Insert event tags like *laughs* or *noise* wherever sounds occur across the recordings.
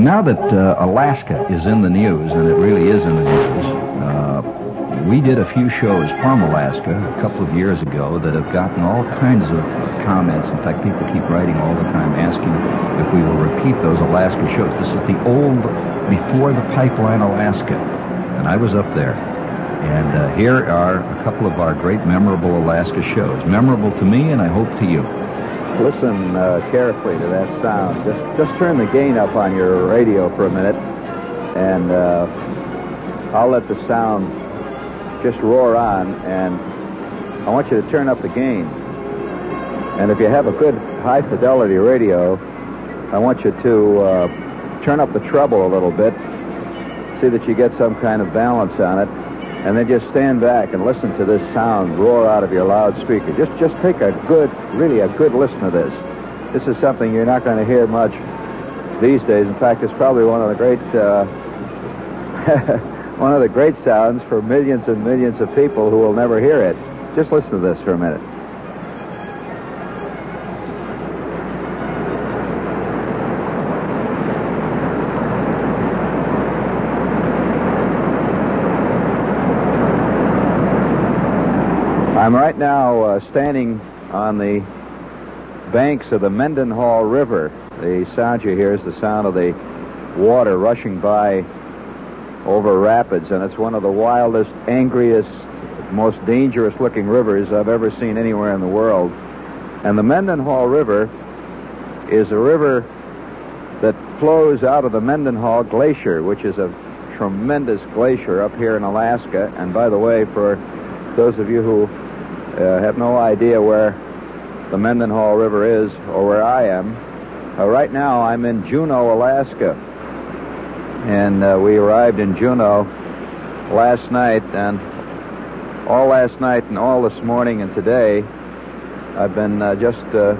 Now that uh, Alaska is in the news, and it really is in the news, uh, we did a few shows from Alaska a couple of years ago that have gotten all kinds of comments. In fact, people keep writing all the time asking if we will repeat those Alaska shows. This is the old, before the pipeline Alaska. And I was up there. And uh, here are a couple of our great memorable Alaska shows. Memorable to me, and I hope to you. Listen uh, carefully to that sound. Just just turn the gain up on your radio for a minute, and uh, I'll let the sound just roar on. And I want you to turn up the gain. And if you have a good high fidelity radio, I want you to uh, turn up the treble a little bit, see that you get some kind of balance on it and then just stand back and listen to this sound roar out of your loudspeaker. Just just take a good, really a good listen to this. This is something you're not going to hear much these days. In fact, it's probably one of the great uh, *laughs* one of the great sounds for millions and millions of people who will never hear it. Just listen to this for a minute. I'm right now uh, standing on the banks of the Mendenhall River. The sound you hear is the sound of the water rushing by over rapids, and it's one of the wildest, angriest, most dangerous looking rivers I've ever seen anywhere in the world. And the Mendenhall River is a river that flows out of the Mendenhall Glacier, which is a tremendous glacier up here in Alaska. And by the way, for those of you who uh, have no idea where the Mendenhall River is or where I am. Uh, right now, I'm in Juneau, Alaska. And uh, we arrived in Juneau last night, and all last night and all this morning and today, I've been uh, just uh,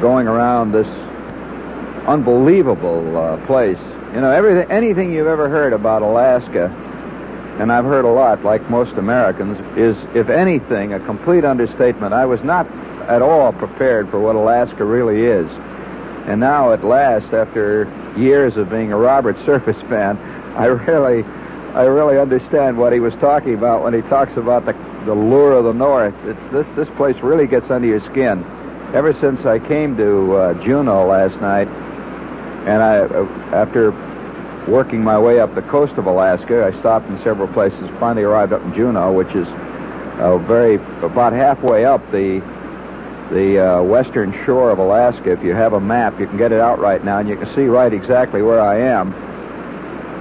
going around this unbelievable uh, place. You know, everything, anything you've ever heard about Alaska and I've heard a lot, like most Americans, is, if anything, a complete understatement. I was not at all prepared for what Alaska really is. And now, at last, after years of being a Robert Service fan, I really, I really understand what he was talking about when he talks about the, the lure of the North. It's this, this place really gets under your skin. Ever since I came to uh, Juneau last night, and I, uh, after working my way up the coast of Alaska. I stopped in several places. Finally arrived up in Juneau, which is uh, very about halfway up the the uh, western shore of Alaska. If you have a map, you can get it out right now, and you can see right exactly where I am.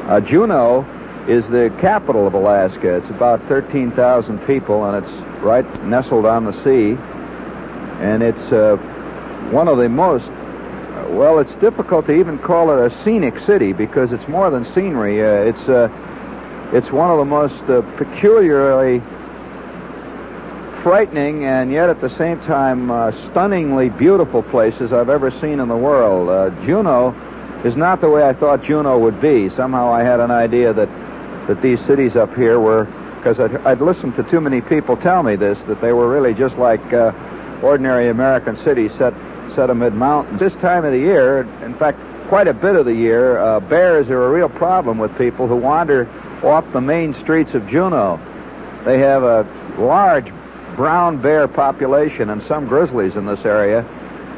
Uh, Juneau is the capital of Alaska. It's about 13,000 people, and it's right nestled on the sea. And it's uh, one of the most well, it's difficult to even call it a scenic city because it's more than scenery. Uh, it's uh, it's one of the most uh, peculiarly frightening and yet at the same time uh, stunningly beautiful places I've ever seen in the world. Uh, Juneau is not the way I thought Juneau would be. Somehow I had an idea that that these cities up here were because I'd, I'd, listened to too many people tell me this that they were really just like uh, ordinary American cities set amid mountains. This time of the year, in fact, quite a bit of the year, uh, bears are a real problem with people who wander off the main streets of Juneau. They have a large brown bear population and some grizzlies in this area.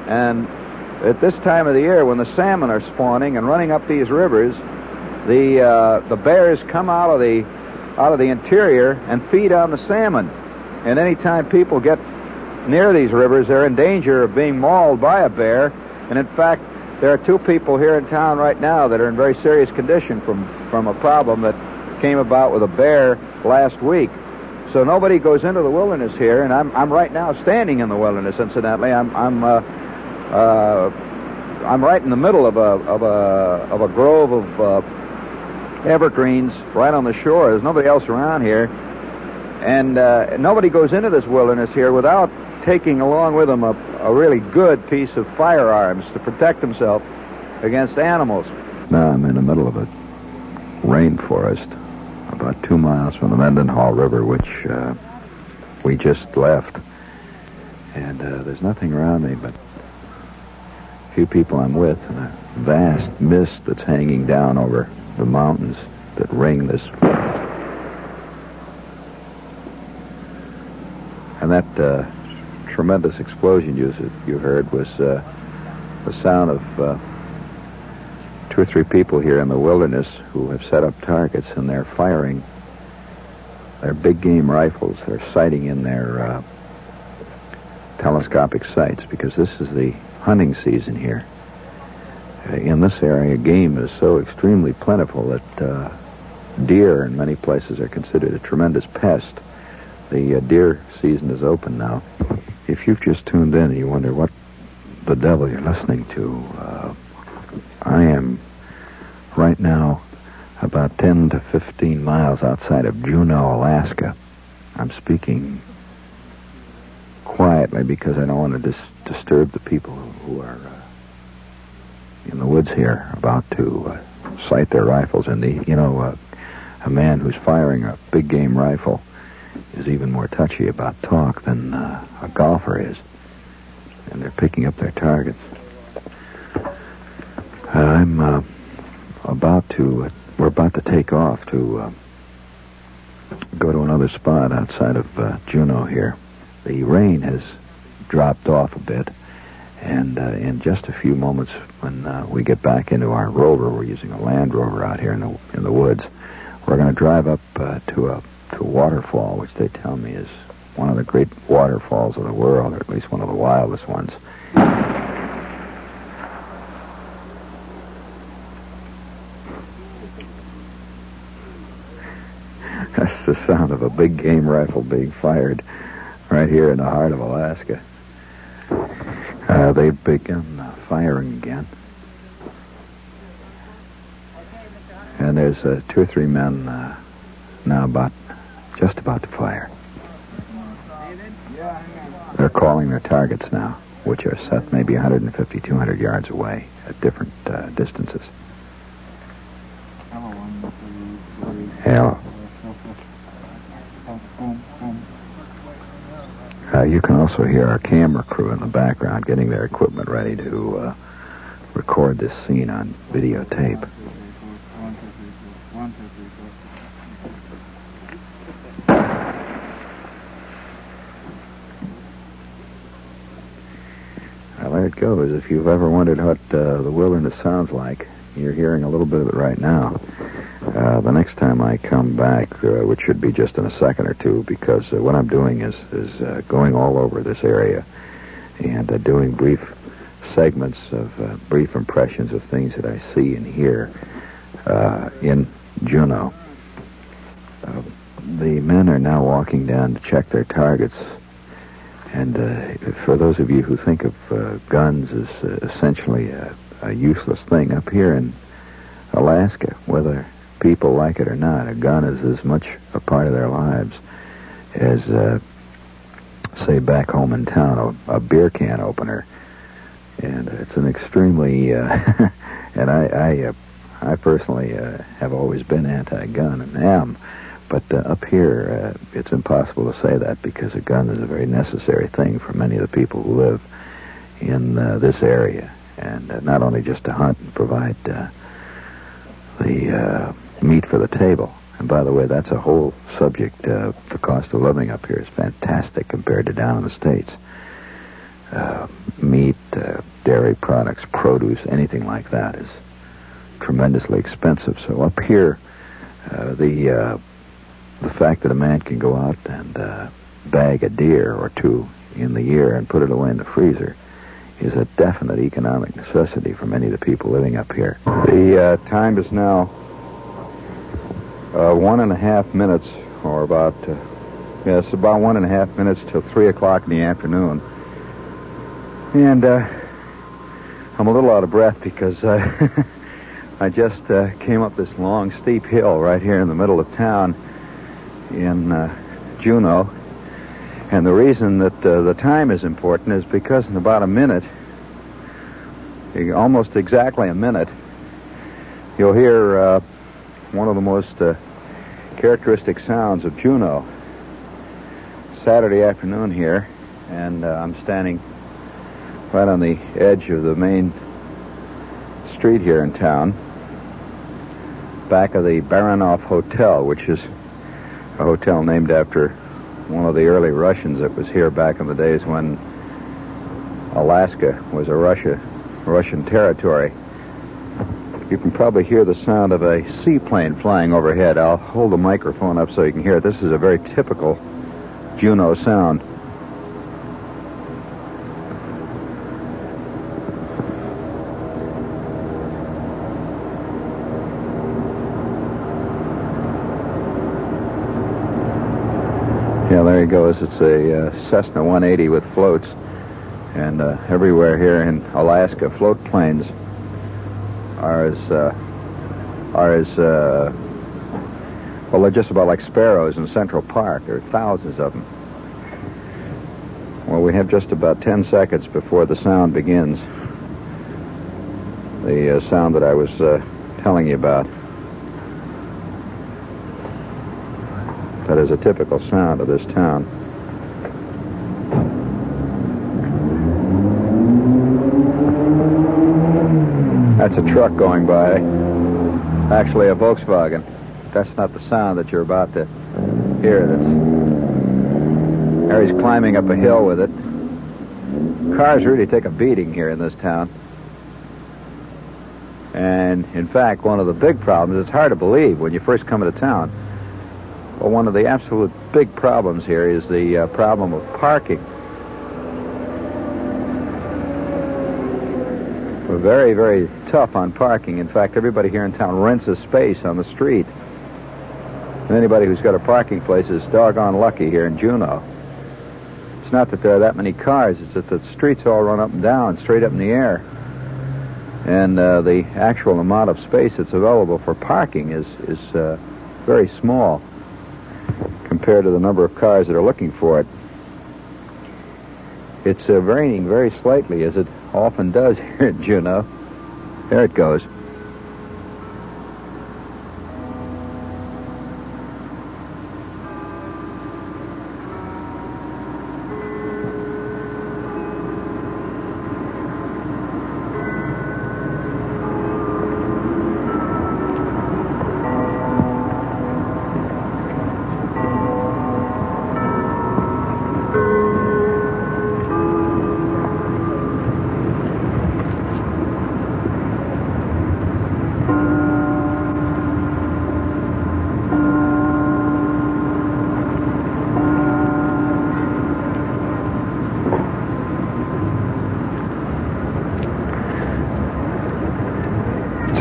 And at this time of the year, when the salmon are spawning and running up these rivers, the uh, the bears come out of the out of the interior and feed on the salmon. And anytime people get near these rivers, they're in danger of being mauled by a bear. And in fact, there are two people here in town right now that are in very serious condition from, from a problem that came about with a bear last week. So nobody goes into the wilderness here, and I'm, I'm right now standing in the wilderness, incidentally. I'm, I'm, uh, uh, I'm right in the middle of a, of a, of a grove of uh, evergreens right on the shore. There's nobody else around here. And uh, nobody goes into this wilderness here without taking along with him a, a really good piece of firearms to protect himself against animals. Now I'm in the middle of a rainforest, about two miles from the Mendenhall River, which uh, we just left. And uh, there's nothing around me but a few people I'm with, and a vast mist that's hanging down over the mountains that ring this. And that uh, tremendous explosion you, you heard was uh, the sound of uh, two or three people here in the wilderness who have set up targets and they're firing their big game rifles. They're sighting in their uh, telescopic sights because this is the hunting season here. Uh, in this area, game is so extremely plentiful that uh, deer in many places are considered a tremendous pest. The uh, deer season is open now. If you've just tuned in and you wonder what the devil you're listening to, uh, I am right now about 10 to 15 miles outside of Juneau, Alaska. I'm speaking quietly because I don't want to dis- disturb the people who are uh, in the woods here about to uh, sight their rifles. And the, you know, uh, a man who's firing a big game rifle is even more touchy about talk than uh, a golfer is. And they're picking up their targets. I'm uh, about to, uh, we're about to take off to uh, go to another spot outside of uh, Juneau here. The rain has dropped off a bit, and uh, in just a few moments, when uh, we get back into our rover, we're using a Land Rover out here in the in the woods. We're going to drive up uh, to a to a waterfall, which they tell me is one of the great waterfalls of the world, or at least one of the wildest ones. *laughs* That's the sound of a big game rifle being fired right here in the heart of Alaska. Uh, they've begun uh, firing again. And there's uh, two or three men uh, now about just about to fire. They're calling their targets now, which are set maybe 150, 200 yards away at different uh, distances. Hello. Uh, you can also hear our camera crew in the background getting their equipment ready to uh, record this scene on videotape. Goes. If you've ever wondered what uh, the wilderness sounds like, you're hearing a little bit of it right now. Uh, the next time I come back, uh, which should be just in a second or two, because uh, what I'm doing is is uh, going all over this area and uh, doing brief segments of brief impressions of things that I see and hear in Juneau. the men are now walking down to check their targets. And for those of you who think of guns as essentially a, a useless thing, up here in Alaska, whether people like it or not, a gun is as much a part of their lives as, uh, say, back home in town, a, a beer can opener. And it's an extremely, uh, *laughs* and I, I, uh, I personally uh, have always been anti-gun and am, but uh, up here uh, it's impossible to say that because a gun is a very necessary thing for many of the people who live in uh, this area, and uh, not only just to hunt and provide uh, the uh, meat for the table. And by the way, that's a whole subject. The cost of living up here is fantastic compared to down in the States. Meat, dairy products, produce, anything like that is tremendously expensive. So up here, the the fact that a man can go out and uh, bag a deer or two in the year and put it away in the freezer is a definite economic necessity for many of the people living up here. The uh, time is now uh, one and a half minutes, or about, uh, yes, about one and a half minutes till three o'clock in the afternoon. And uh, I'm a little out of breath because uh, *laughs* I just uh, came up this long, steep hill right here in the middle of town in uh, Juneau. And the reason that uh, the time is important is because in about a minute, almost exactly a minute, you'll hear uh, one of the most uh, characteristic sounds of Juneau. Saturday afternoon here, and uh, I'm standing right on the edge of the main street here in town, back of the Baranof Hotel, which is a hotel named after one of the early Russians that was here back in the days when Alaska was a Russia, Russian territory. You can probably hear the sound of a seaplane flying overhead. I'll hold the microphone up so you can hear it. This is a very typical Juneau sound. Goes. It's a uh, Cessna 180 with floats. And uh, everywhere here in Alaska, float planes are as uh, are as uh, well. They're just about like sparrows in Central Park. There are thousands of them. Well, we have just about 10 seconds before the sound begins. The uh, sound that I was uh, telling you about. That is a typical sound of this town. That's a truck going by. Actually, a Volkswagen. That's not the sound that you're about to hear. That's Harry's climbing up a hill with it. Cars really take a beating here in this town. And in fact, one of the big problems, it's hard to believe when you first come into town, but one of the absolute big problems here is the uh, problem of parking. We're very, very tough on parking. In fact, everybody here in town rents a space on the street. And anybody who's got a parking place is doggone lucky here in Juneau. It's not that there are that many cars, it's that the streets all run up and down, straight up in the air. And uh, the actual amount of space that's available for parking is, is uh, very small compared to the number of cars that are looking for it. It's uh, raining very slightly, as it often does here in Juneau. There it goes.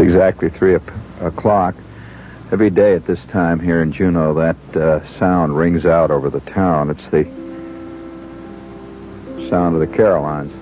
It's exactly 3 o'clock. Every day at this time here in Juneau, that uh, sound rings out over the town. It's the sound of the carillons.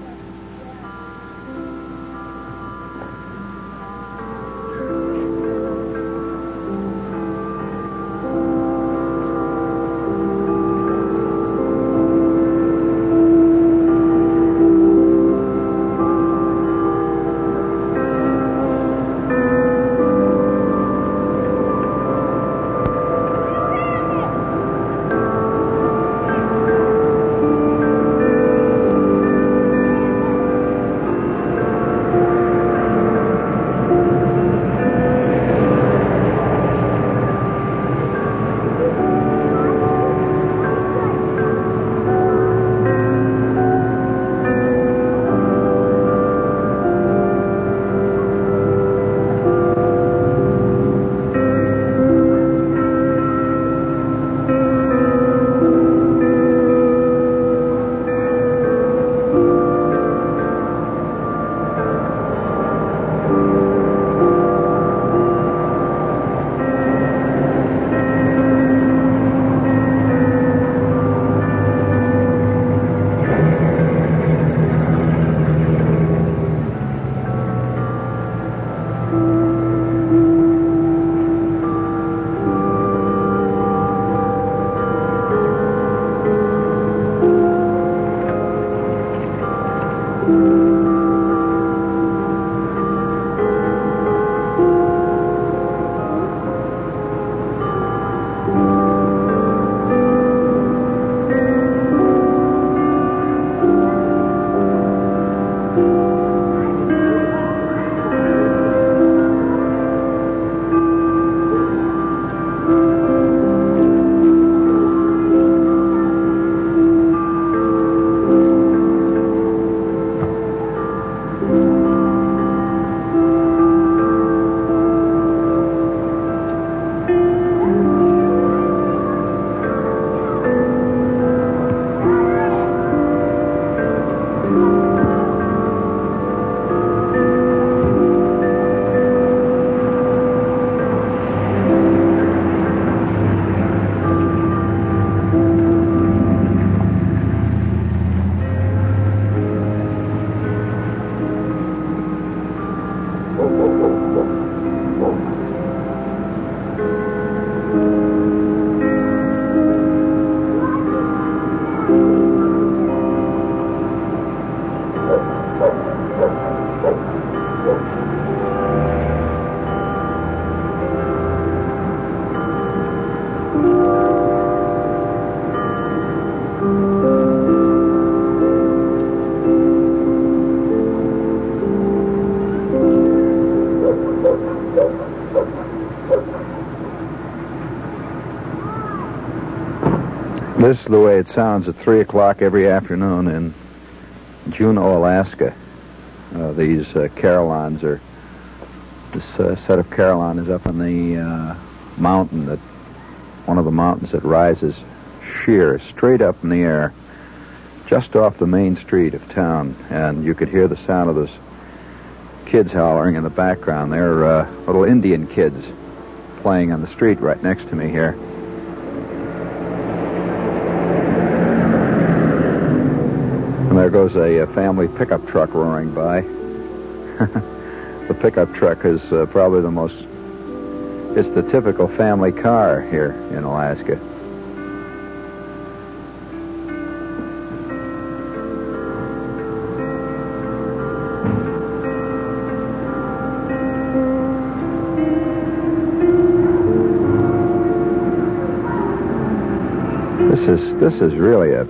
This is the way it sounds at 3 o'clock every afternoon in Juneau, Alaska. Uh, these uh, carillons are, this uh, set of carillon is up in the uh, mountain that, one of the mountains that rises sheer, straight up in the air, just off the main street of town. And you could hear the sound of those kids hollering in the background. They're uh, little Indian kids playing on the street right next to me here. And there a, a family pickup truck roaring by. *laughs* the pickup truck is uh, probably the most, it's the typical family car here in Alaska. This is this is really a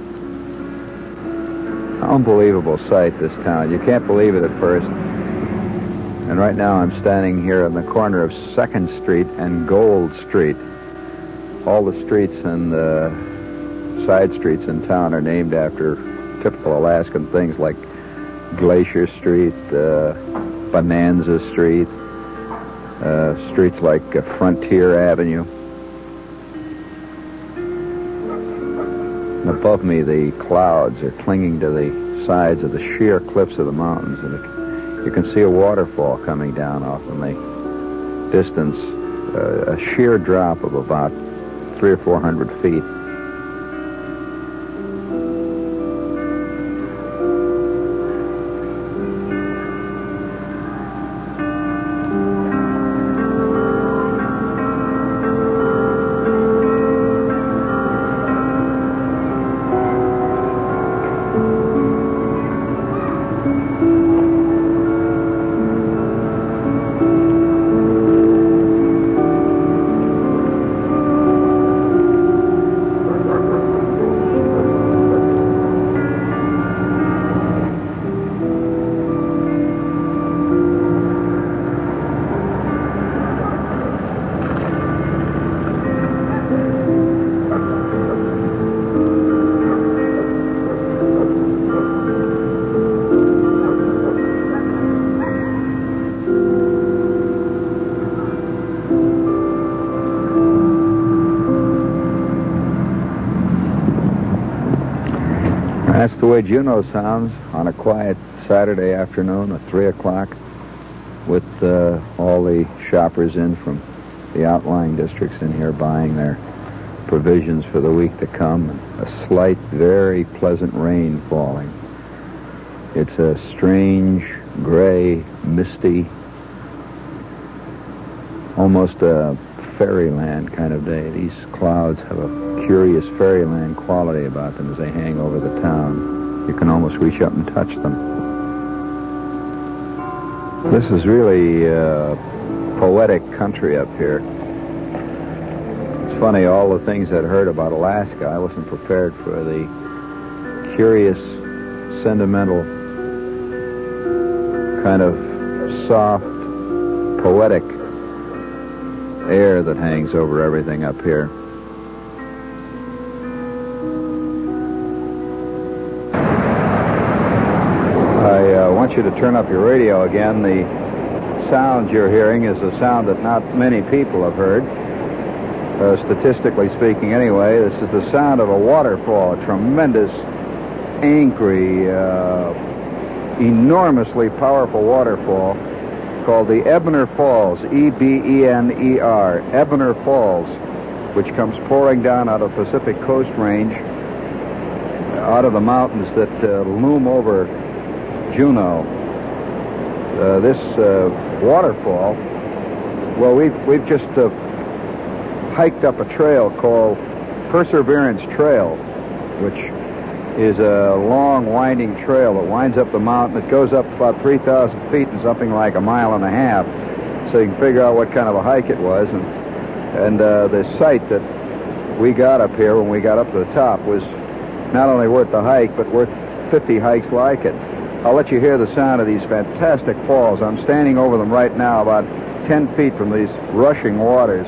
unbelievable sight. This town. You can't believe it at first. And right now I'm standing here on the corner of Second Street and Gold Street. All the streets and the side streets in town are named after typical Alaskan things like Glacier Street, uh, Bonanza Street, uh, streets like uh, Frontier Avenue. And above me, the clouds are clinging to the sides of the sheer cliffs of the mountains, and it, you can see a waterfall coming down off in the distance, uh, a sheer drop of about three or four hundred feet. Way Juneau sounds on a quiet Saturday afternoon at 3 o'clock with uh, all the shoppers in from the outlying districts in here buying their provisions for the week to come. A slight, very pleasant rain falling. It's a strange, gray, misty, almost a fairyland kind of day. These clouds have a curious fairyland quality about them as they hang over the town. You can almost reach up and touch them. This is really uh, poetic country up here. It's funny, all the things I'd heard about Alaska, I wasn't prepared for the curious, sentimental, kind of soft, poetic air that hangs over everything up here. You to turn up your radio again. The sound you're hearing is a sound that not many people have heard. Uh, statistically speaking, anyway, this is the sound of a waterfall, a tremendous, angry, uh, enormously powerful waterfall called the Ebner Falls, E-B-E-N-E-R, Ebner Falls, which comes pouring down out of Pacific Coast Range, out of the mountains that uh, loom over Juneau. Uh, this uh, waterfall, well, we've we've just uh, hiked up a trail called Perseverance Trail, which is a long, winding trail that winds up the mountain. It goes up about 3,000 feet and something like a mile and a half, so you can figure out what kind of a hike it was. And and uh, the site that we got up here when we got up to the top was not only worth the hike, but worth 50 hikes like it. I'll let you hear the sound of these fantastic falls. I'm standing over them right now, about 10 feet from these rushing waters.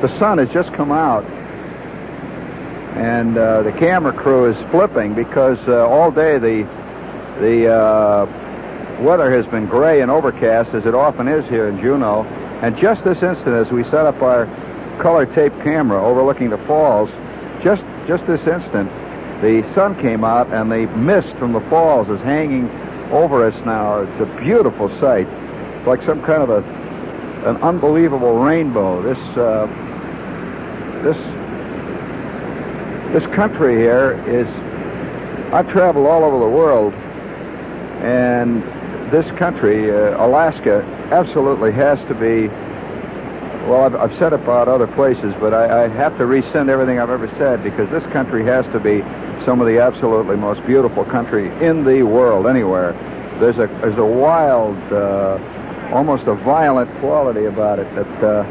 The sun has just come out, and uh, the camera crew is flipping because uh, all day the the uh, weather has been gray and overcast, as it often is here in Juneau. And just this instant, as we set up our color tape camera overlooking the falls, just just this instant, the sun came out and the mist from the falls is hanging over us now. It's a beautiful sight. It's like some kind of a an unbelievable rainbow. This uh, this this country here is. I've traveled all over the world, and this country, uh, Alaska, absolutely has to be. Well, I've, I've said about other places, but I, I have to rescind everything I've ever said because this country has to be some of the absolutely most beautiful country in the world anywhere. There's a there's a wild, uh, almost a violent quality about it that uh,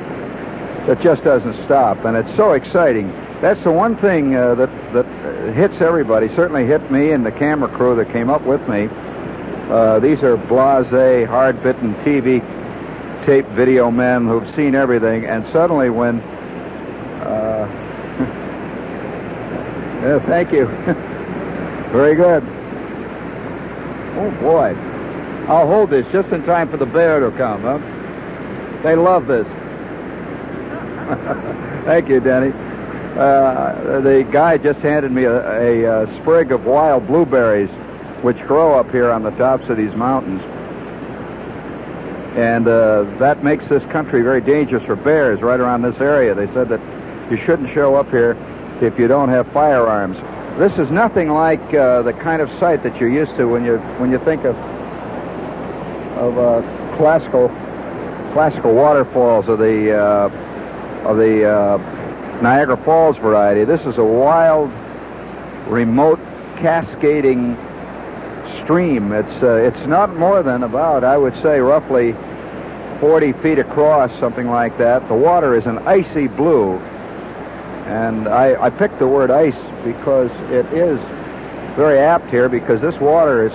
that just doesn't stop, and it's so exciting. That's the one thing uh, that that hits everybody. Certainly hit me and the camera crew that came up with me. Uh, these are blasé, hard-bitten TV tape video men who've seen everything, and suddenly when uh, *laughs* yeah, thank you. *laughs* Very good. Oh boy. I'll hold this just in time for the bear to come, huh? They love this. *laughs* thank you, Denny. Uh, the guy just handed me a, a, a sprig of wild blueberries which grow up here on the tops of these mountains. And uh, that makes this country very dangerous for bears right around this area. They said that you shouldn't show up here if you don't have firearms. This is nothing like uh, the kind of sight that you're used to when you when you think of of uh, classical classical waterfalls of the uh, of the uh, Niagara Falls variety. This is a wild, remote, cascading stream. It's uh, it's not more than about I would say roughly 40 feet across, something like that. The water is an icy blue and I, I picked the word ice because it is very apt here because this water is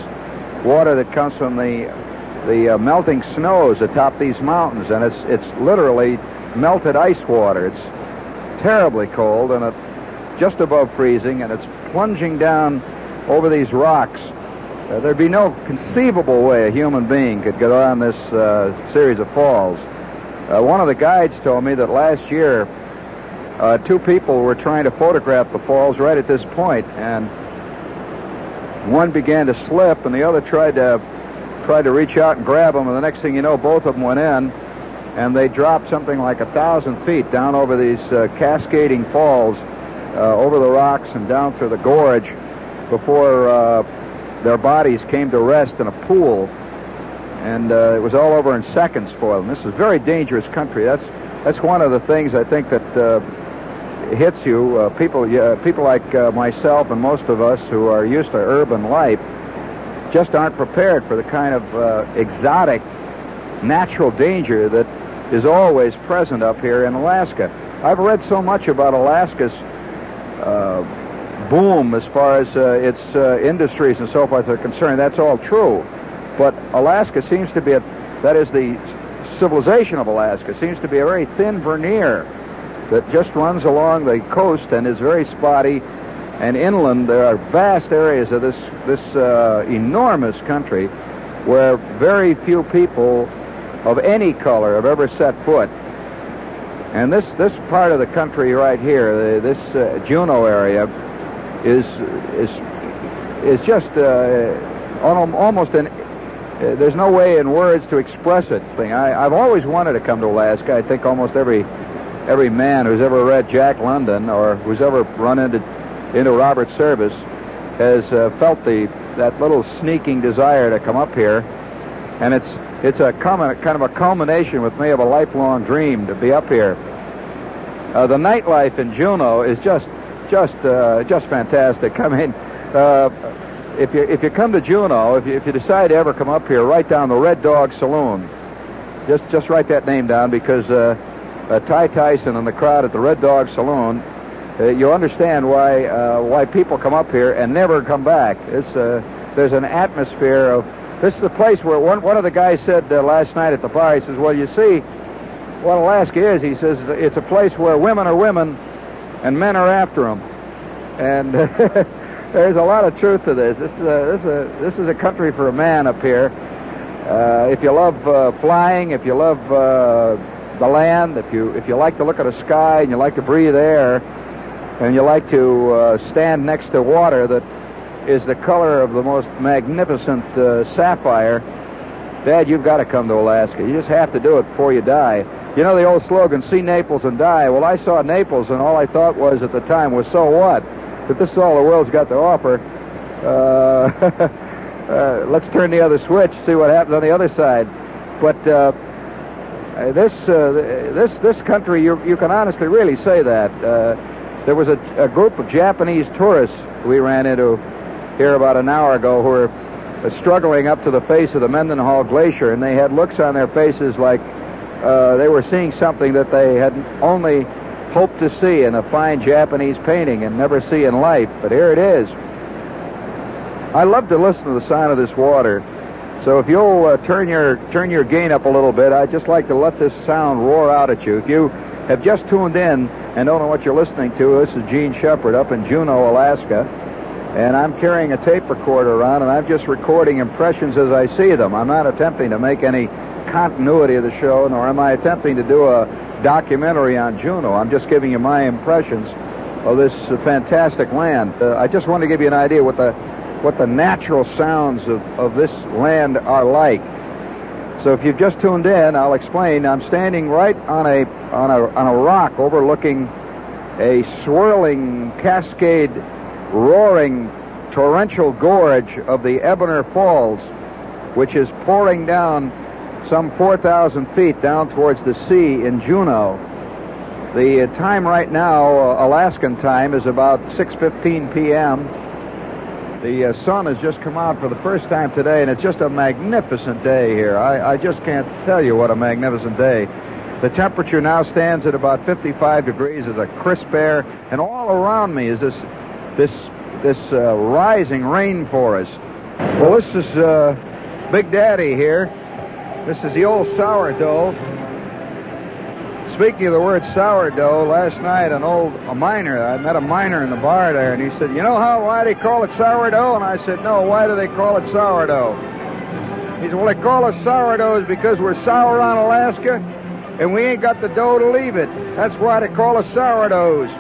water that comes from the the uh, melting snows atop these mountains, and it's it's literally melted ice water. It's terribly cold and it's just above freezing, and it's plunging down over these rocks. Uh, there'd be no conceivable way a human being could get on this uh, series of falls. Uh, one of the guides told me that last year uh, two people were trying to photograph the falls right at this point, and one began to slip, and the other tried to tried to reach out and grab him, and the next thing you know, both of them went in, and they dropped something like a thousand feet down over these uh, cascading falls, uh, over the rocks and down through the gorge, before their bodies came to rest in a pool, and uh, it was all over in seconds for them. This is a very dangerous country. That's that's one of the things I think that uh, hits you, uh, people people like uh, myself and most of us who are used to urban life just aren't prepared for the kind of uh, exotic natural danger that is always present up here in Alaska. I've read so much about Alaska's uh, boom as far as uh, its industries and so forth are concerned. That's all true. But Alaska seems to be a, that is the civilization of Alaska seems to be a very thin veneer that just runs along the coast and is very spotty. And inland, there are vast areas of this this uh, enormous country where very few people of any color have ever set foot. And this this part of the country right here, this uh, Juneau area, is is is just uh, almost an uh, there's no way in words to express it thing. I, I've always wanted to come to Alaska. I think almost every every man who's ever read Jack London or who's ever run into into Robert Service has uh, felt the that little sneaking desire to come up here, and it's it's a common, kind of a culmination with me of a lifelong dream to be up here. Uh, the nightlife in Juneau is just just uh, just fantastic. I mean, uh, if you if you come to Juneau, if you, if you decide to ever come up here, write down the Red Dog Saloon. Just just write that name down because uh, uh, Ty Tyson and the crowd at the Red Dog Saloon, uh, you'll understand why uh, why people come up here and never come back. It's uh, there's an atmosphere of this is the place where one one of the guys said uh, last night at the bar. He says, "Well, you see, what Alaska is," he says, "it's a place where women are women and men are after them." And *laughs* there's a lot of truth to this. This is a, this is a, this is a country for a man up here. Uh, if you love uh, flying, if you love uh, the land, if you if you like to look at the sky and you like to breathe air, and you like to uh, stand next to water that is the color of the most magnificent uh, sapphire, Dad, you've got to come to Alaska. You just have to do it before you die. You know the old slogan, see Naples and die. Well, I saw Naples, and all I thought was at the time was, so what? But this is all the world's got to offer. Uh, *laughs* uh, let's turn the other switch, see what happens on the other side. But uh, uh this uh, this this country, you you can honestly really say that. Uh, there was a, a group of Japanese tourists we ran into here about an hour ago who were struggling up to the face of the Mendenhall Glacier, and they had looks on their faces like uh, they were seeing something that they had only hoped to see in a fine Japanese painting and never see in life. But here it is. I love to listen to the sound of this water. So if you'll uh, turn your turn your gain up a little bit, I'd just like to let this sound roar out at you. If you have just tuned in and don't know what you're listening to, this is Jean Shepherd up in Juneau, Alaska. And I'm carrying a tape recorder around, and I'm just recording impressions as I see them. I'm not attempting to make any continuity of the show, nor am I attempting to do a documentary on Juneau. I'm just giving you my impressions of this fantastic land. Uh, I just want to give you an idea what the what the natural sounds of, of this land are like. So if you've just tuned in, I'll explain. I'm standing right on a on a on a rock overlooking a swirling cascade, roaring torrential gorge of the Ebener Falls, which is pouring down some 4,000 feet down towards the sea in Juneau. The uh, time right now, uh, Alaskan time, is about 6:15 p.m. The uh, sun has just come out for the first time today, and it's just a magnificent day here. I, I just can't tell you what a magnificent day. The temperature now stands at about 55 degrees. It's a crisp air, and all around me is this this this uh, rising rainforest. Well, this is uh, Big Daddy here. This is the old sourdough. Speaking of the word sourdough, last night an old a miner, I met a miner in the bar there, and he said, "You know how why they call it sourdough?" And I said, "No, why do they call it sourdough?" He said, "Well, they call us sourdoughs because we're sour on Alaska, and we ain't got the dough to leave it. That's why they call us sourdoughs."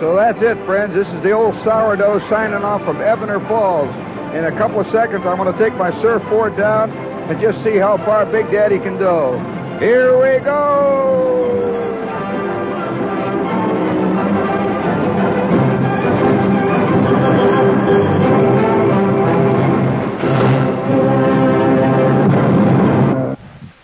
So that's it, friends. This is the old sourdough signing off from Ebener Falls. In a couple of seconds, I'm going to take my surfboard down and just see how far Big Daddy can go. Here we go!